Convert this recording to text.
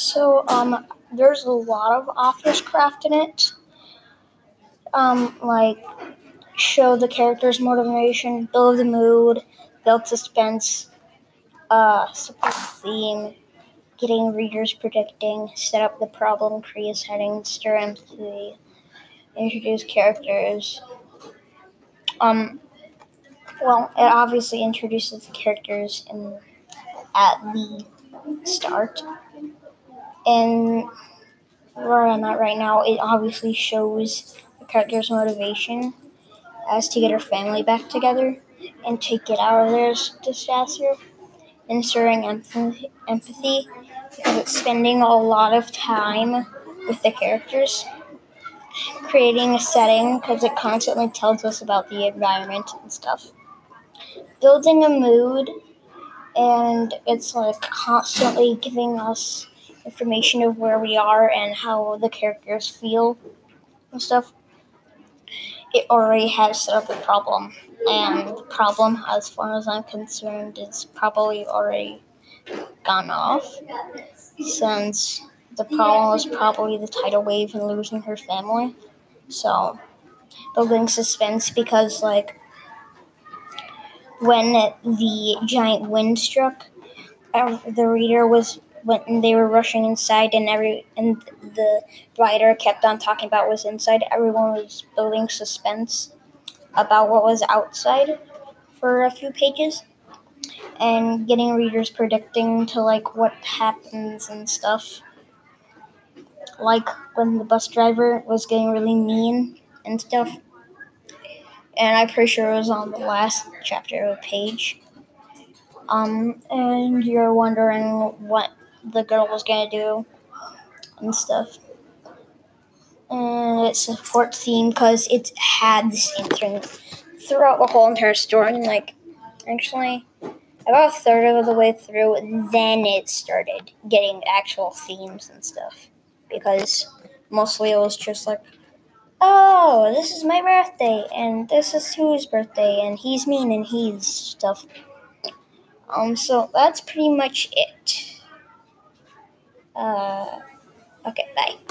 So um, there's a lot of author's craft in it. Um, like show the character's motivation, build the mood, build suspense, uh, support the theme, getting readers predicting, set up the problem, create settings, stir empathy, introduce characters. Um, well, it obviously introduces the characters in at the start, and where I'm at right now, it obviously shows the character's motivation as to get her family back together and to get out of their disaster, ensuring empathy, empathy because it's spending a lot of time with the characters, creating a setting because it constantly tells us about the environment and stuff, building a mood, and it's like constantly giving us information of where we are and how the characters feel and stuff. It already has set up the problem, and the problem, as far as I'm concerned, is probably already gone off since the problem was probably the tidal wave and losing her family. So, building suspense because, like, when the giant wind struck, uh, the reader was when they were rushing inside and every and the writer kept on talking about what was inside everyone was building suspense about what was outside for a few pages and getting readers predicting to like what happens and stuff. Like when the bus driver was getting really mean and stuff. And I'm pretty sure it was on the last chapter of the page. Um, and you're wondering what the girl was gonna do and stuff. And it's a support theme because it had the same thing throughout the whole entire story. And like, actually, about a third of the way through, then it started getting actual themes and stuff. Because mostly it was just like, oh, this is my birthday, and this is whose birthday, and he's mean, and he's stuff. Um, so that's pretty much it. Uh, okay, bye.